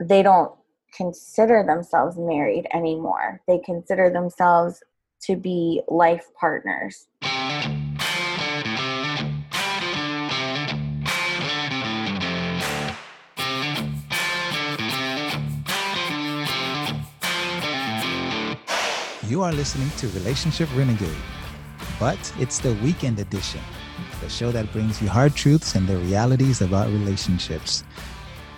they don't consider themselves married anymore. They consider themselves to be life partners. You are listening to Relationship Renegade, but it's the weekend edition, the show that brings you hard truths and the realities about relationships.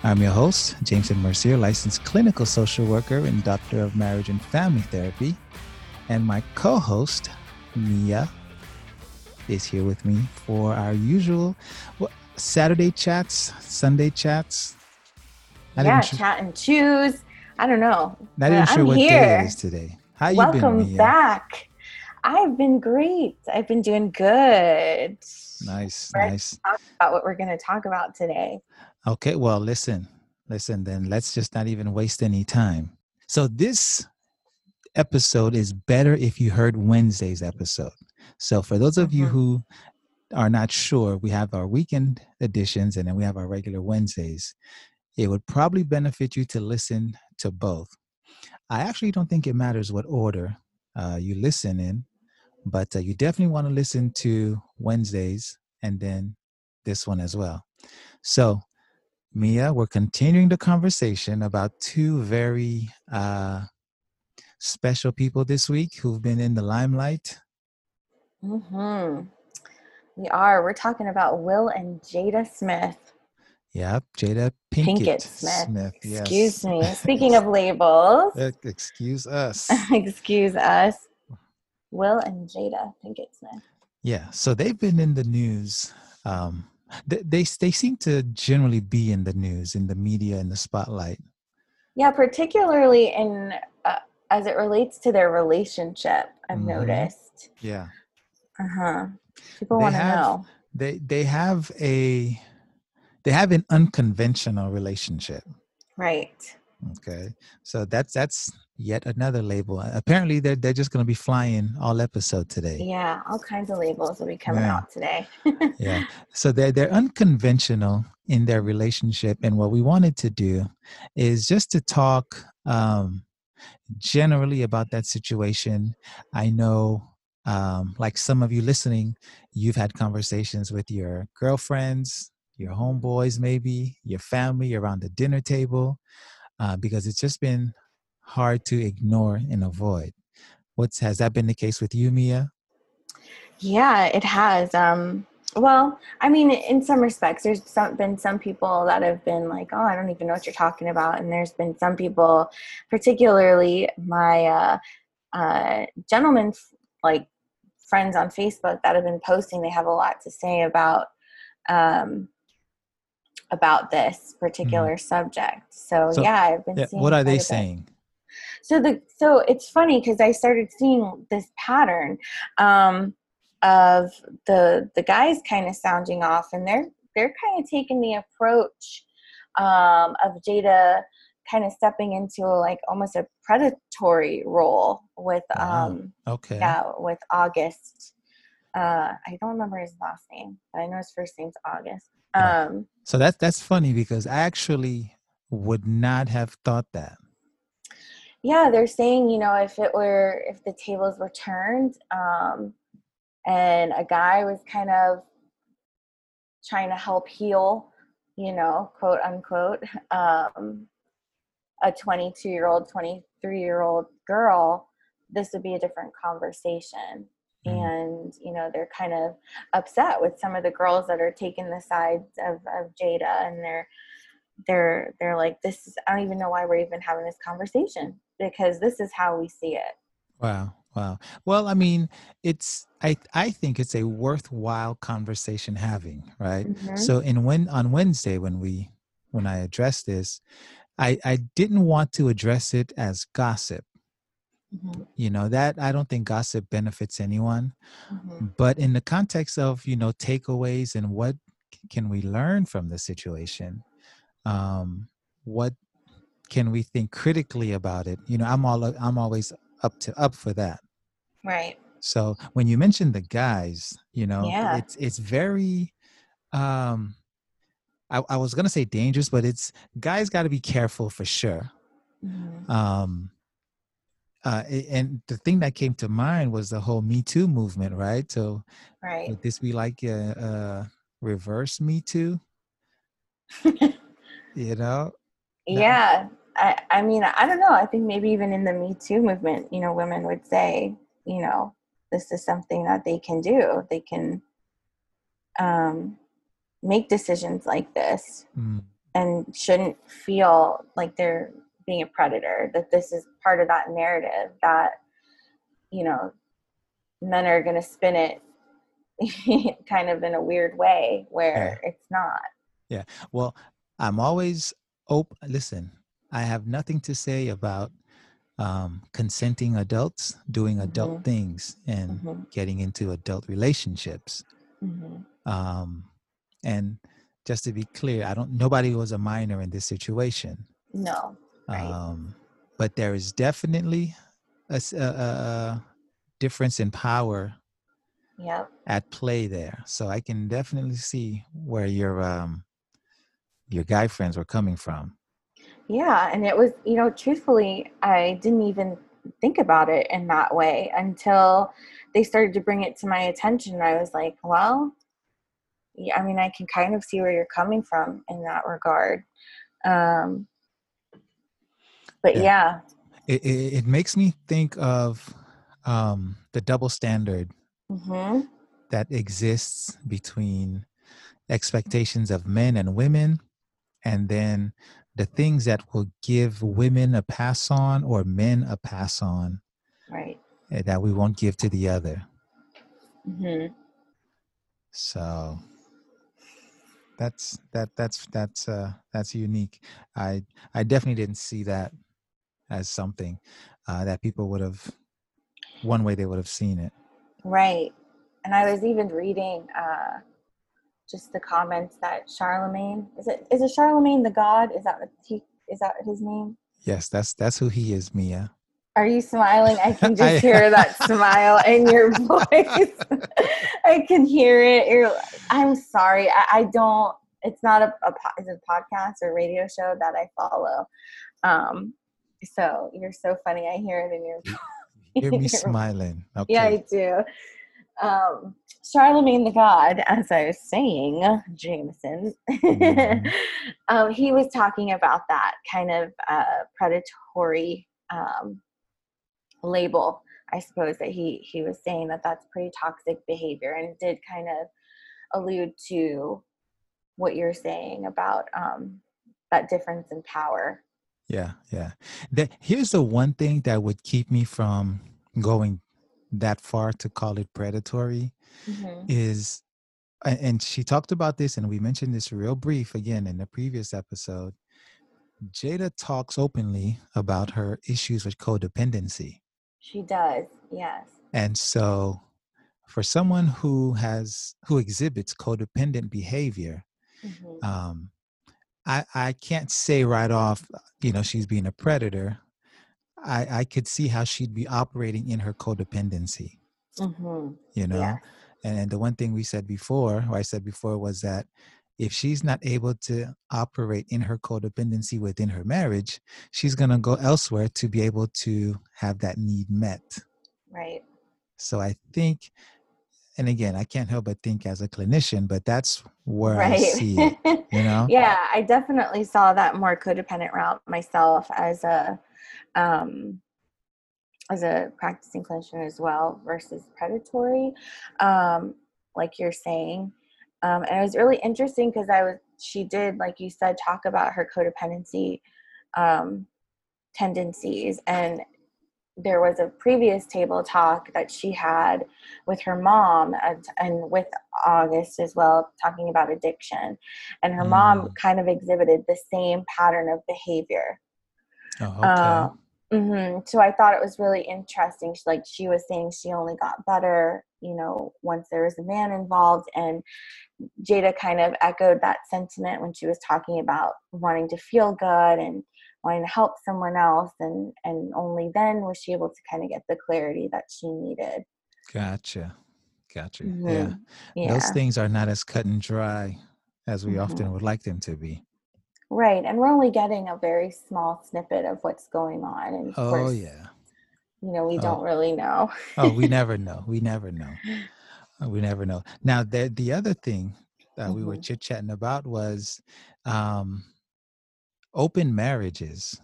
I'm your host, Jameson Mercier, licensed clinical social worker and doctor of marriage and family therapy. And my co host, Mia, is here with me for our usual Saturday chats, Sunday chats. Not yeah, sure. chat and choose. I don't know. Not even sure I'm what here. day it is today. How you Welcome been, back. I've been great. I've been doing good. Nice, nice. About what we're going to talk about today. Okay, well, listen, listen, then let's just not even waste any time. So, this episode is better if you heard Wednesday's episode. So, for those of you mm-hmm. who are not sure, we have our weekend editions and then we have our regular Wednesdays. It would probably benefit you to listen to both. I actually don't think it matters what order uh, you listen in, but uh, you definitely want to listen to Wednesdays and then this one as well. So, Mia, we're continuing the conversation about two very uh, special people this week who've been in the limelight. Hmm. We are. We're talking about Will and Jada Smith. Yep, Jada Pinkett, Pinkett Smith. Smith yes. Excuse me. Speaking of labels, excuse us. excuse us. Will and Jada Pinkett Smith. Yeah, so they've been in the news um, they, they they seem to generally be in the news, in the media, in the spotlight. Yeah, particularly in uh, as it relates to their relationship. I've mm-hmm. noticed. Yeah. Uh huh. People want to know. They they have a they have an unconventional relationship. Right. Okay. So that's that's yet another label. Apparently, they're they're just going to be flying all episode today. Yeah, all kinds of labels will be coming yeah. out today. yeah, so they're they're unconventional in their relationship, and what we wanted to do is just to talk um, generally about that situation. I know. Um, like some of you listening, you've had conversations with your girlfriends, your homeboys, maybe your family around the dinner table, uh, because it's just been hard to ignore and avoid. What's has that been the case with you, Mia? Yeah, it has. Um, well, I mean, in some respects, there's some, been some people that have been like, "Oh, I don't even know what you're talking about," and there's been some people, particularly my uh, uh, gentlemen, like friends on Facebook, that have been posting. They have a lot to say about um, about this particular mm-hmm. subject. So, so, yeah, I've been. Seeing Yeah, what are they saying? so the so it's funny because i started seeing this pattern um, of the the guys kind of sounding off and they're they're kind of taking the approach um, of jada kind of stepping into like almost a predatory role with um okay yeah with august uh i don't remember his last name but i know his first name's august um so that's that's funny because i actually would not have thought that yeah they're saying you know if it were if the tables were turned um, and a guy was kind of trying to help heal you know quote unquote um, a 22 year old 23 year old girl this would be a different conversation. And you know they're kind of upset with some of the girls that are taking the sides of, of jada and they're they're they're like this is i don't even know why we're even having this conversation because this is how we see it. Wow. Wow. Well, I mean, it's I I think it's a worthwhile conversation having, right? Mm-hmm. So in when on Wednesday when we when I addressed this, I I didn't want to address it as gossip. Mm-hmm. You know, that I don't think gossip benefits anyone. Mm-hmm. But in the context of, you know, takeaways and what can we learn from the situation? Um, what can we think critically about it you know i'm all i'm always up to up for that right so when you mentioned the guys you know yeah. it's it's very um I, I was gonna say dangerous, but it's guys got to be careful for sure. Mhm. Um, uh, and the thing that came to mind was the whole Me Too movement, right? So Right. would this be like a, a reverse Me Too? You know? No. yeah. I, I mean, I don't know. I think maybe even in the Me Too movement, you know, women would say, you know, this is something that they can do. They can um, make decisions like this Mm, and shouldn't feel like they're being a predator, that this is part of that narrative that, you know, men are going to spin it kind of in a weird way where it's not. Yeah. Well, I'm always open. Listen, I have nothing to say about um, consenting adults doing adult Mhm. things and Mhm, getting into adult relationships. mhm. Um, and just to be clear, I don't. Nobody was a minor in this situation. No. Right. Um, but there is definitely a difference in power Yep. at play there. So I can definitely see where your um, your guy friends were coming from. Yeah, and it was, you know, truthfully, I didn't even think about it in that way until they started to bring it to my attention. I was like, well, yeah, I mean, I can kind of see where you're coming from in that regard. Um, but Yeah. yeah, It, it, it makes me think of um, the double standard hmm that exists between expectations of men and women, and then the things that will give women a pass on or men a pass on right. eh, that we won't give to the other. hmm So that's that that's that's uh that's unique. I I definitely didn't see that as something uh, that people would have one way they would have seen it. Right. And I was even reading uh, just the comments that Charlemagne is it is it Charlemagne the God? Is that what he is that his name? Yes, that's that's who he is, Mia. Are you smiling? I can just hear that smile in your voice. I can hear it. You're, I'm sorry. I, I don't. It's not a, a it's a podcast or radio show that I follow. Um, so you're so funny. I hear it in your Hear me smiling. Okay. Yeah, I do. Um, Charlemagne the God, as I was saying, Jameson, Mhm. um, he was talking about that kind of uh, predatory um, label, I suppose that he he was saying that that's pretty toxic behavior, and did kind of allude to what you're saying about um, that difference in power. Yeah, yeah. The, here's the one thing that would keep me from going that far to call it predatory Mhm. is and she talked about this and we mentioned this real brief again in the previous episode. Jada talks openly about her issues with codependency. She does, yes. And so for someone who has who exhibits codependent behavior, Mhm. um, I, I can't say right off, you know, she's being a predator. I, I could see how she'd be operating in her codependency, Mhm. you know? Yeah. And the one thing we said before, or I said before, was that if she's not able to operate in her codependency within her marriage, she's going to go elsewhere to be able to have that need met. Right. So I think, and again, I can't help but think as a clinician, but that's where I see it, you know? yeah, I definitely saw that more codependent route myself as a um as a practicing clinician as well versus predatory. Um, like you're saying. Um, and it was really interesting because I was she did, like you said, talk about her codependency um tendencies and there was a previous table talk that she had with her mom and, and with August as well, talking about addiction. And her mom Mm. kind of exhibited the same pattern of behavior. Oh, okay. Uh, hmm So I thought it was really interesting. She, like she was saying, she only got better, you know, once there was a man involved. And Jada kind of echoed that sentiment when she was talking about wanting to feel good and wanting to help someone else. And and only then was she able to kind of get the clarity that she needed. Gotcha. Gotcha. Yeah. Mhm. Yeah. Those things are not as cut and dry as we Mhm. often would like them to be. Right. And we're only getting a very small snippet of what's going on. And of Oh, course, yeah. you know, we Oh. don't really know. Oh, we never know. We never know. Uh, We never know. Now, the the other thing that we were Mhm. chit chatting about was um, open marriages.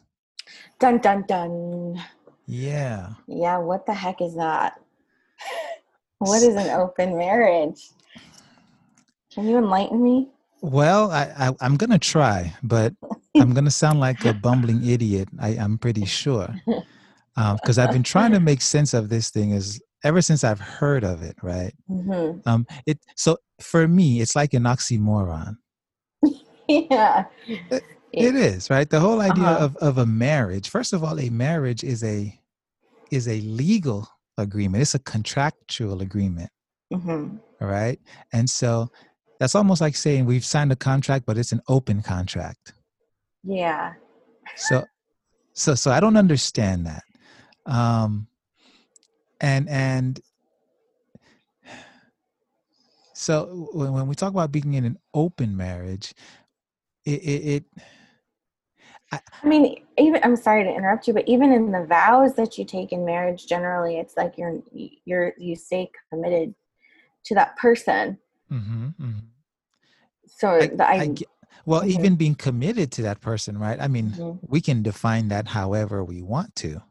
Dun dun dun. Yeah. Yeah, what the heck is that? What is an open marriage? Can you enlighten me? Well, I, I I'm gonna try, but I'm gonna sound like a bumbling idiot. I, I'm pretty sure, because I've been trying to make sense of this thing as ever since I've heard of it. Right. hmm Um. It so for me, it's like an oxymoron. Yeah. It is right. The whole idea Uh-huh. of of a marriage. First of all, a marriage is a is a legal agreement. It's a contractual agreement. hmm All right. And so that's almost like saying we've signed a contract, but it's an open contract. Yeah. so so so i don't understand that um and and so when, when we talk about being in an open marriage it it, it I mean, even I'm sorry to interrupt you, but even in the vows that you take in marriage, generally, it's like you're you're you stay committed to that person. mhm, mhm. So I- the I I, well Mhm. even being committed to that person right i mean Mhm. we can define that however we want to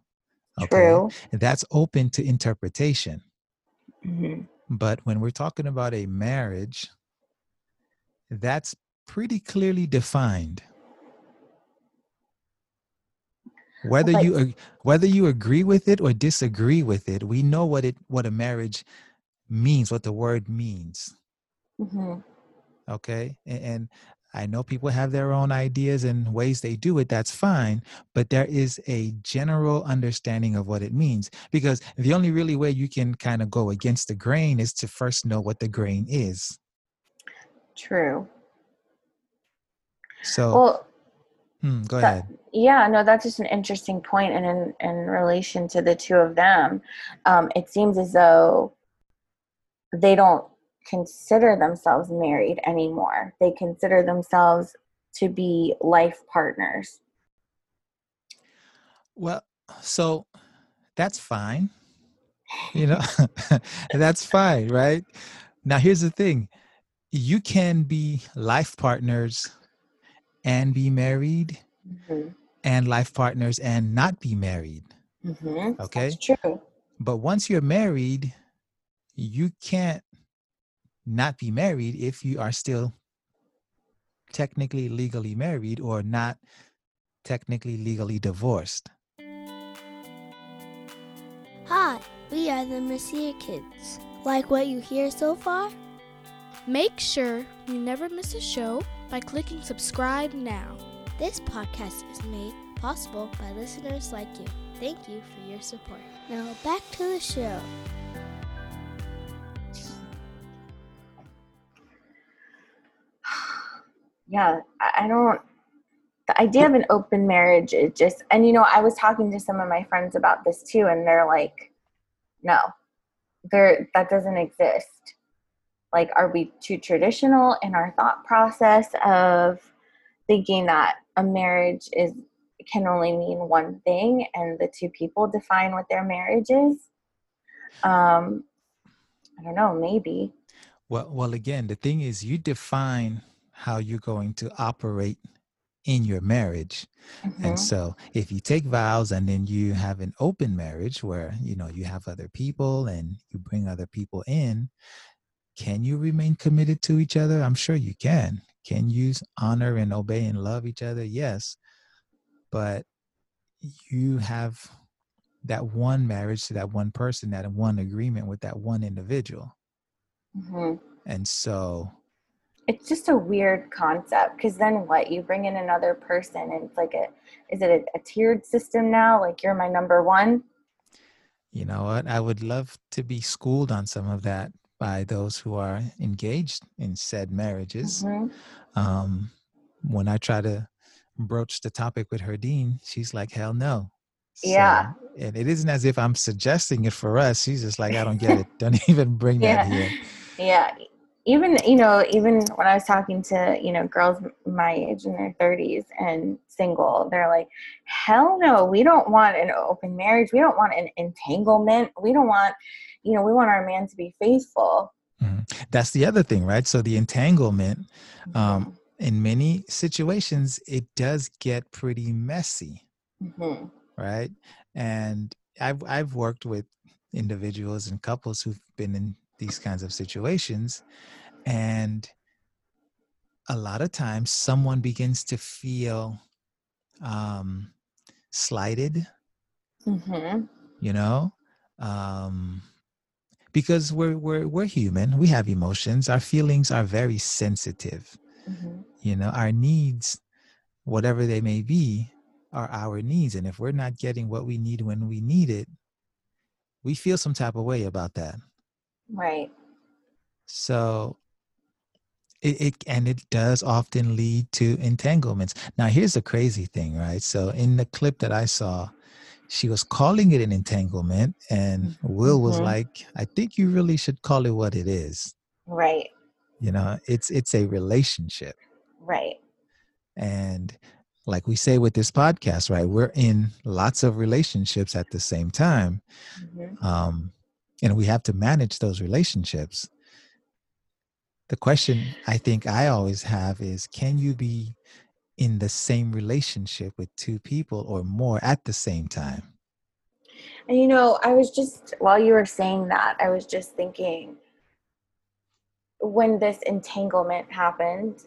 true. that's open to interpretation Mhm. But when we're talking about a marriage, that's pretty clearly defined. Whether But- you whether you agree with it or disagree with it, we know what it what a marriage means, what the word means. Mhm. Okay, and, and I know people have their own ideas and ways they do it. That's fine, but there is a general understanding of what it means because the only really way you can kind of go against the grain is to first know what the grain is. True. So, Well, hmm, go that- ahead. yeah, no, that's just an interesting point, and in in relation to the two of them, um, it seems as though they don't consider themselves married anymore. They consider themselves to be life partners. Well, so that's fine. You know, that's fine, right? Now, here's the thing you can be life partners and be married, hmm and life partners and not be married. hmm Okay. That's true. But once you're married, you can't not be married if you are still technically legally married or not technically legally divorced. Hi, we are the Mercier Kids. Like what you hear so far? Make sure you never miss a show by clicking subscribe now. This podcast is made possible by listeners like you. Thank you for your support. Now back to the show. yeah I I don't the idea of an open marriage is just and you know I was talking to some of my friends about this too and they're like no there that doesn't exist like are we too traditional in our thought process of thinking that a marriage is can only mean one thing and the two people define what their marriage is um I don't know maybe Well, well, again, the thing is, you define how you're going to operate in your marriage. Mhm. And so, if you take vows and then you have an open marriage where you know you have other people and you bring other people in, can you remain committed to each other? I'm sure you can. Can you honor and obey and love each other? Yes, but you have that one marriage to that one person, that one agreement with that one individual, Mhm. and so it's just a weird concept because then what you bring in another person and it's like a is it a, a tiered system now like you're my number one You know what? I would love to be schooled on some of that by those who are engaged in said marriages. Mhm. Um, when I try to broach the topic with her dean, she's like, hell no. Yeah. and it isn't as if I'm suggesting it for us. She's just like, I don't get it. Don't even bring Yeah. that here. yeah even you know even when i was talking to you know girls my age in their 30s and single they're like hell no we don't want an open marriage we don't want an entanglement we don't want you know we want our man to be faithful mm-hmm. that's the other thing right so the entanglement um, Mhm. in many situations it does get pretty messy Mhm. right and i've i've worked with individuals and couples who've been in these kinds of situations and a lot of times someone begins to feel um slighted Mhm. you know um because we're we're we're human. We have emotions. Our feelings are very sensitive. Mhm. you know our needs whatever they may be are our needs. And if we're not getting what we need when we need it we feel some type of way about that. Right. So it, it and it does often lead to entanglements. Now here's the crazy thing right? So in the clip that i saw she was calling it an entanglement and will was Mhm. like i think you really should call it what it is right you know it's it's a relationship right And like we say with this podcast, right, we're in lots of relationships at the same time. Mhm. Um, and we have to manage those relationships. The question I think I always have is can you be in the same relationship with two people or more at the same time? And you know, I was just while you were saying that, I was just thinking when this entanglement happened,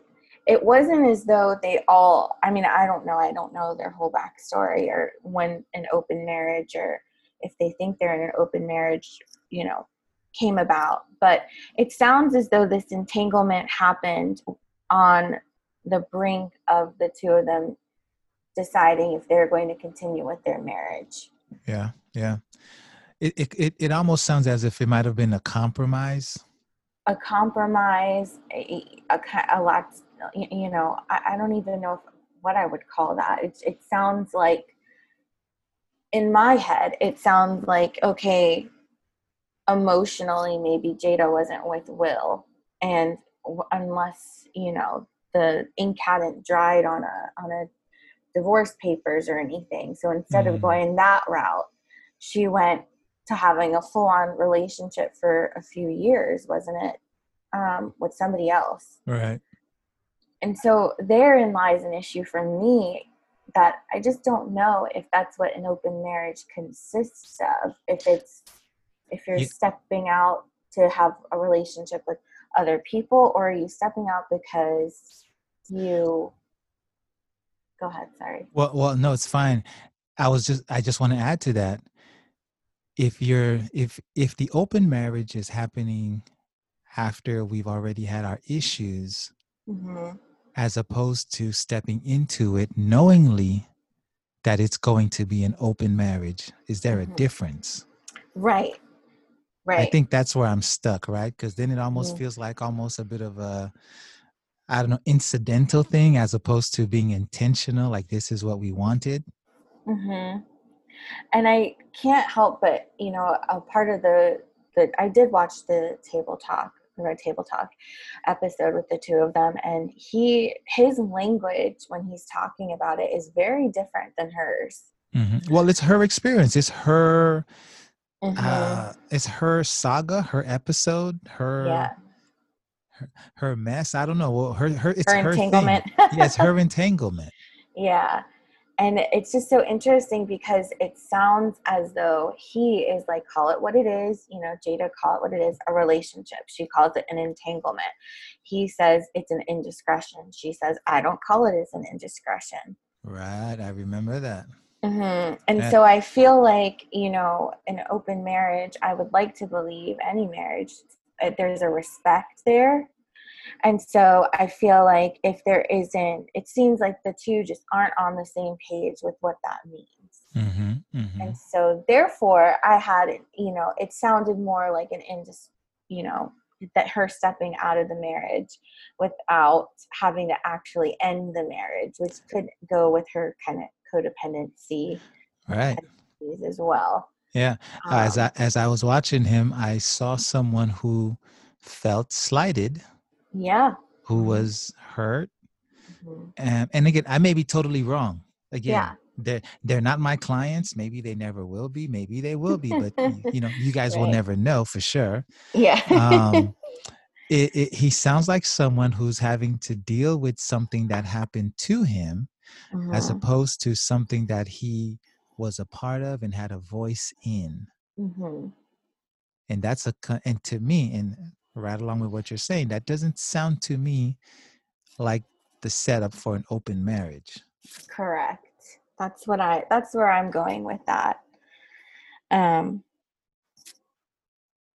it wasn't as though they all I mean, I don't know, I don't know their whole backstory or when an open marriage or if they think they're in an open marriage, you know, came about. But it sounds as though this entanglement happened on the brink of the two of them deciding if they're going to continue with their marriage. Yeah, yeah. It, it, it, almost sounds as if it might have been a compromise. a compromise, a, a, a lot, you know, I, I don't even know if, what I would call that. It, it sounds like, in my head, it sounds like, okay, emotionally, maybe Jada wasn't with Will. And w- unless, you know, the ink hadn't dried on a, on a divorce papers or anything. So instead Mhm. of going that route, she went to having a full on relationship for a few years, wasn't it? Um, with somebody else. Right. And so therein lies an issue for me that I just don't know if that's what an open marriage consists of. If it's if you're You- stepping out to have a relationship with other people or are you stepping out because you go ahead, sorry. Well, well, no, it's fine. I was just, I just want to add to that. If you're, if, if the open marriage is happening after we've already had our issues, hmm as opposed to stepping into it knowingly that it's going to be an open marriage, is there a Mhm. difference? Right. Right. I think that's where I'm stuck, right? Because then it almost Mm. feels like almost a bit of a, I don't know, incidental thing as opposed to being intentional, like this is what we wanted. Mm-hmm. And I can't help but, you know, a part of the the I did watch the table talk, the red table talk episode with the two of them, and he his language when he's talking about it is very different than hers. Mhm. Well, it's her experience. It's her. Mhm. Uh, it's her saga, her episode, her yeah, her mess. I don't know. Well, her her it's her her, entanglement. Yes, her entanglement. Yeah. And it's just so interesting because it sounds as though he is like, call it what it is. You know, Jada, call it what it is a relationship. She calls it an entanglement. He says it's an indiscretion. She says, I don't call it as an indiscretion. Right. I remember that. hmm And Yeah. so I feel like, you know, an open marriage, I would like to believe any marriage, there's a respect there. And so I feel like if there isn't, it seems like the two just aren't on the same page with what that means. Mm-hmm, mm-hmm. And so therefore, I had, you know, it sounded more like an indis, you know, that her stepping out of the marriage without having to actually end the marriage, which could go with her kind of codependency Right. as well. Yeah. Uh, as Um, I as I was watching him, I saw someone who felt slighted, Yeah. who Mhm. was hurt. Mhm. And, and again, I may be totally wrong. Again, Yeah. they're they're not my clients. Maybe they never will be. Maybe they will be. But you know, you guys will never know for sure. Yeah. Um, it, it, he sounds like someone who's having to deal with something that happened to him, as Mhm. opposed to something that he was a part of and had a voice in. Mhm. and that's a and to me and right along with what you're saying that doesn't sound to me like the setup for an open marriage Correct. That's what I that's where I'm going with that. Um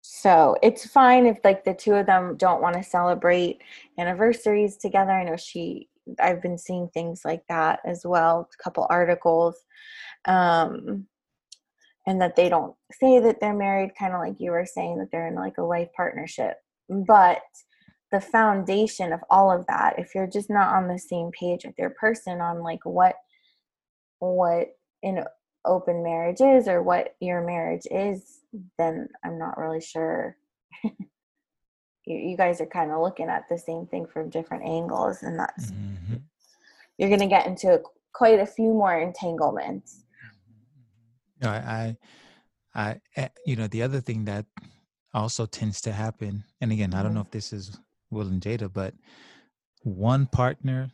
so it's fine if like the two of them don't want to celebrate anniversaries together. I know she I've been seeing things like that as well, a couple articles. Um and that they don't say that they're married kind of like you were saying that they're in like a life partnership. But the foundation of all of that if you're just not on the same page with your person on like what what an open marriage is or what your marriage is then i'm not really sure you, you guys are kind of looking at the same thing from different angles and that's Mhm. you're going to get into quite a few more entanglements No, I, I, I, eh, you know, the other thing that also tends to happen, and again, I don't know if this is Will and Jada, but one partner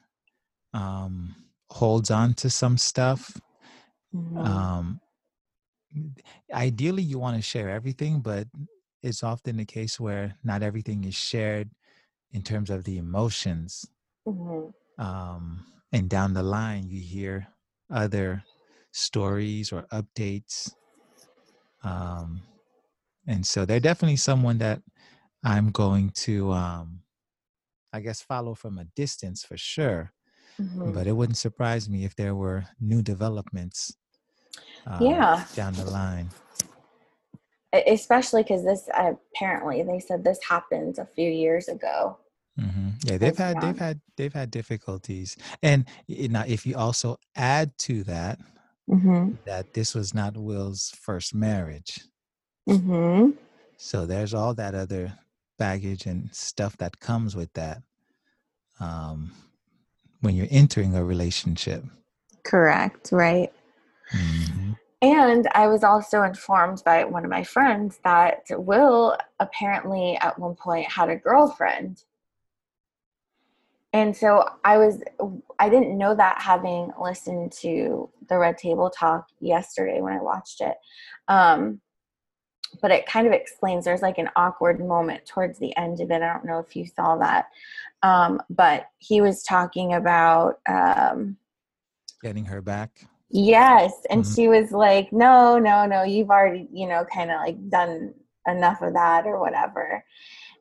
um, holds on to some stuff. Mhm. Um, ideally, you want to share everything, but it's often the case where not everything is shared in terms of the emotions. Mhm. Um, and down the line, you hear other stories or updates. Um, and so they're definitely someone that I'm going to, um, I guess, follow from a distance for sure. Mhm. But it wouldn't surprise me if there were new developments uh, Yeah. down the line. Especially because this apparently they said this happened a few years ago hmm Yeah, they've had they've had they've had difficulties, and now if you also add to that mm-hmm. that this was not Will's first marriage, Mm-hmm. so there's all that other baggage and stuff that comes with that um, when you're entering a relationship. correct right hmm And I was also informed by one of my friends that Will apparently at one point had a girlfriend. And so I was, I didn't know that having listened to the Red Table Talk yesterday when I watched it. Um, but it kind of explains there's like an awkward moment towards the end of it. I don't know if you saw that. Um, but he was talking about, um, Getting her back. Yes. And Mhm. she was like, no, no, no, you've already, you know, kind of like done enough of that or whatever.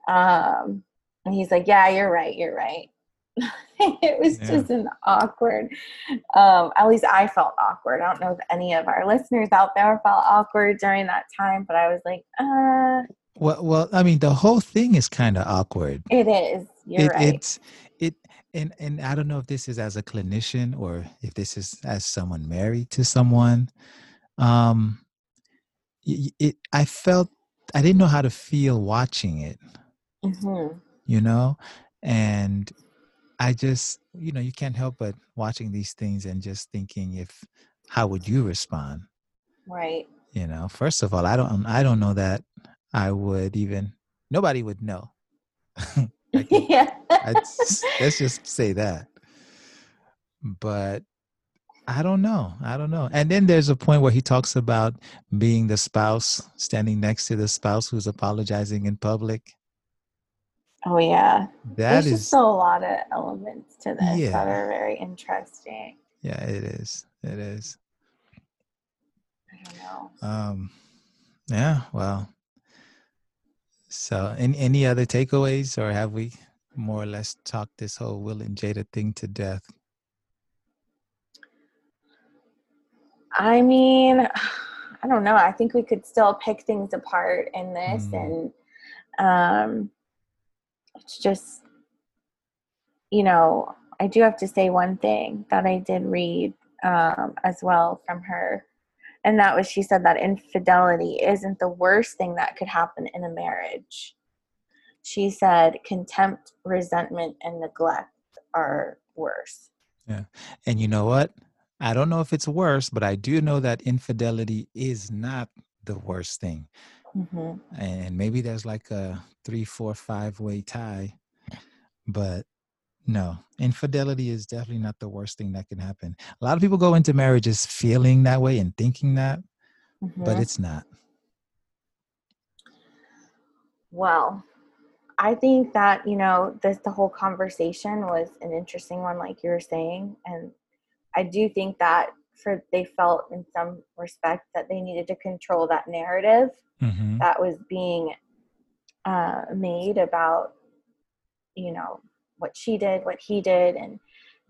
Um, and he's like, yeah, you're right. You're right. it was Yeah. just an awkward, um, at least I felt awkward. I don't know if any of our listeners out there felt awkward during that time, but I was like, uh, Well, well, I mean, the whole thing is kind of awkward. it is. You're it, right. It's it, and and I don't know if this is as a clinician or if this is as someone married to someone. Um, y- it I felt I didn't know how to feel watching it, Mhm. you know, and I just you know you can't help but watching these things and just thinking if how would you respond? Right. You know, first of all, I don't I don't know that I would even nobody would know. Can- yeah. Let's just say that. But I don't know. I don't know. And then there's a point where he talks about being the spouse, standing next to the spouse who's apologizing in public. Oh, yeah. That There's is, just a lot of elements to this Yeah. that are very interesting. yeah, it is. It is. I don't know. Um, yeah. Well. So, any any other takeaways, or have we more or less talked this whole Will and Jada thing to death? I mean, I don't know. I think we could still pick things apart in this, Mm. and um, it's just, you know, I do have to say one thing that I did read um, as well from her, and that was she said that infidelity isn't the worst thing that could happen in a marriage. she said contempt, resentment, and neglect are worse. Yeah. And you know what? I don't know if it's worse, but I do know that infidelity is not the worst thing. Hmm And maybe there's like a three, four, five way tie. But no, infidelity is definitely not the worst thing that can happen. A lot of people go into marriages feeling that way and thinking that, but Mhm. it's not. Well, I think that, you know, this the whole conversation was an interesting one, like you were saying. And I do think that for they felt in some respect that they needed to control that narrative hmm that was being uh, made about, you know, what she did, what he did, and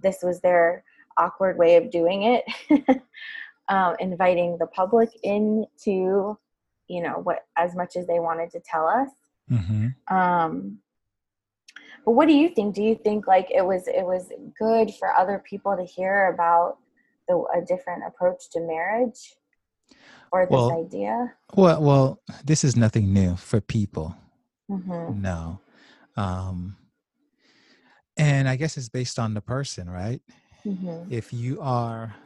this was their awkward way of doing it, um, inviting the public into, you know, what as much as they wanted to tell us. hmm Um, but what do you think? Do you think like it was it was good for other people to hear about the a different approach to marriage or this Well, idea? Well, well, this is nothing new for people. hmm No. Um, and I guess it's based on the person, right? hmm If you are,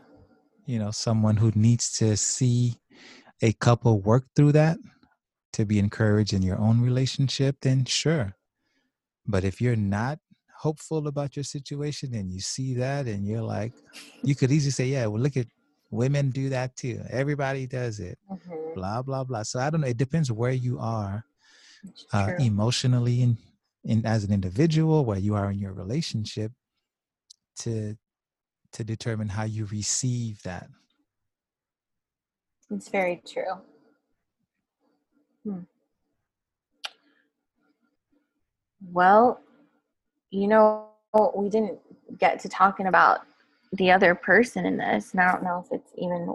you know, someone who needs to see a couple work through that to be encouraged in your own relationship, then sure. But if you're not hopeful about your situation and you see that and you're like, you could easily say, yeah, well, look at women do that too. Everybody does it, hmm blah, blah, blah. So I don't know. It depends where you are uh, emotionally in, in as an individual, where you are in your relationship, to to determine how you receive that. It's very true. Hmm. Well, you know, we didn't get to talking about the other person in this, and I don't know if it's even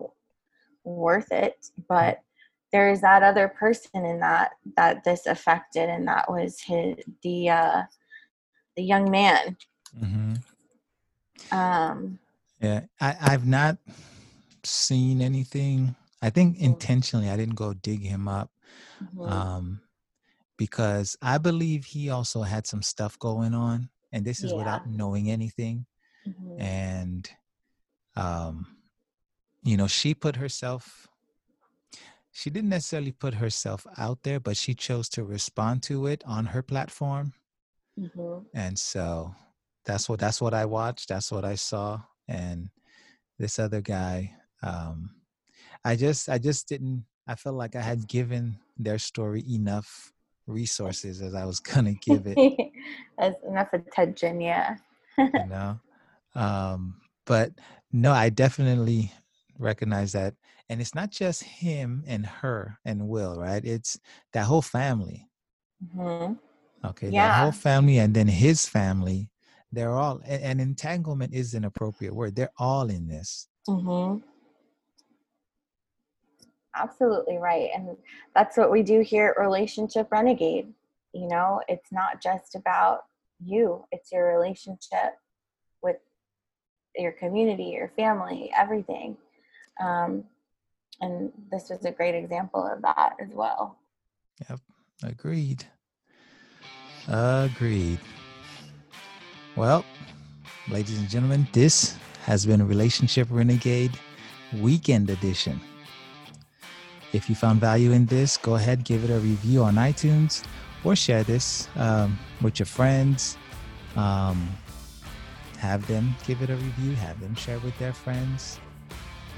worth it, but there's that other person in that that this affected, and that was his the uh, the young man. hmm Um, Yeah, I, I've not seen anything. I think Mm. intentionally I didn't go dig him up mhm, um, because I believe he also had some stuff going on, and this is Yeah. without knowing anything. mhm, And um, you know, she put herself. She didn't necessarily put herself out there, but she chose to respond to it on her platform. mhm. and so that's what that's what i watched that's what i saw and this other guy um i just i just didn't i felt like i had given their story enough resources as i was gonna give it That's enough attention, yeah. you know um but no i definitely recognize that and it's not just him and her and will right it's that whole family hmm Okay, that Yeah. whole family and then his family, they're all, a- and entanglement is an appropriate word. They're all in this. hmm Absolutely right. And that's what we do here at Relationship Renegade. You know, it's not just about you, it's your relationship with your community, your family, everything. Um, and this was a great example of that as well. Yep, agreed. Agreed. Well, ladies and gentlemen, this has been Relationship Renegade Weekend Edition. If you found value in this, go ahead, give it a review on iTunes or share this um, with your friends. Um, have them give it a review, have them share with their friends.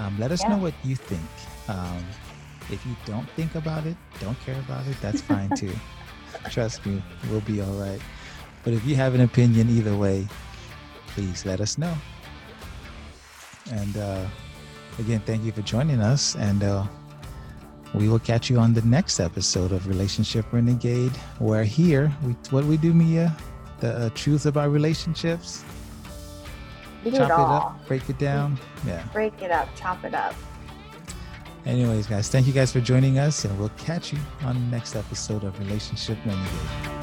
Um, let us know what you think. Um, if you don't think about it, don't care about it, that's fine too. Trust me, we'll be all right. But if you have an opinion either way, please let us know. And uh, again, thank you for joining us. And uh, we will catch you on the next episode of Relationship Renegade. Where here, we, what we do, Mia, the uh, truth about relationships, chop it it all. up, break it down. Yeah. Break it up, chop it up. Anyways, guys, thank you guys for joining us, and we'll catch you on the next episode of Relationship Renegade.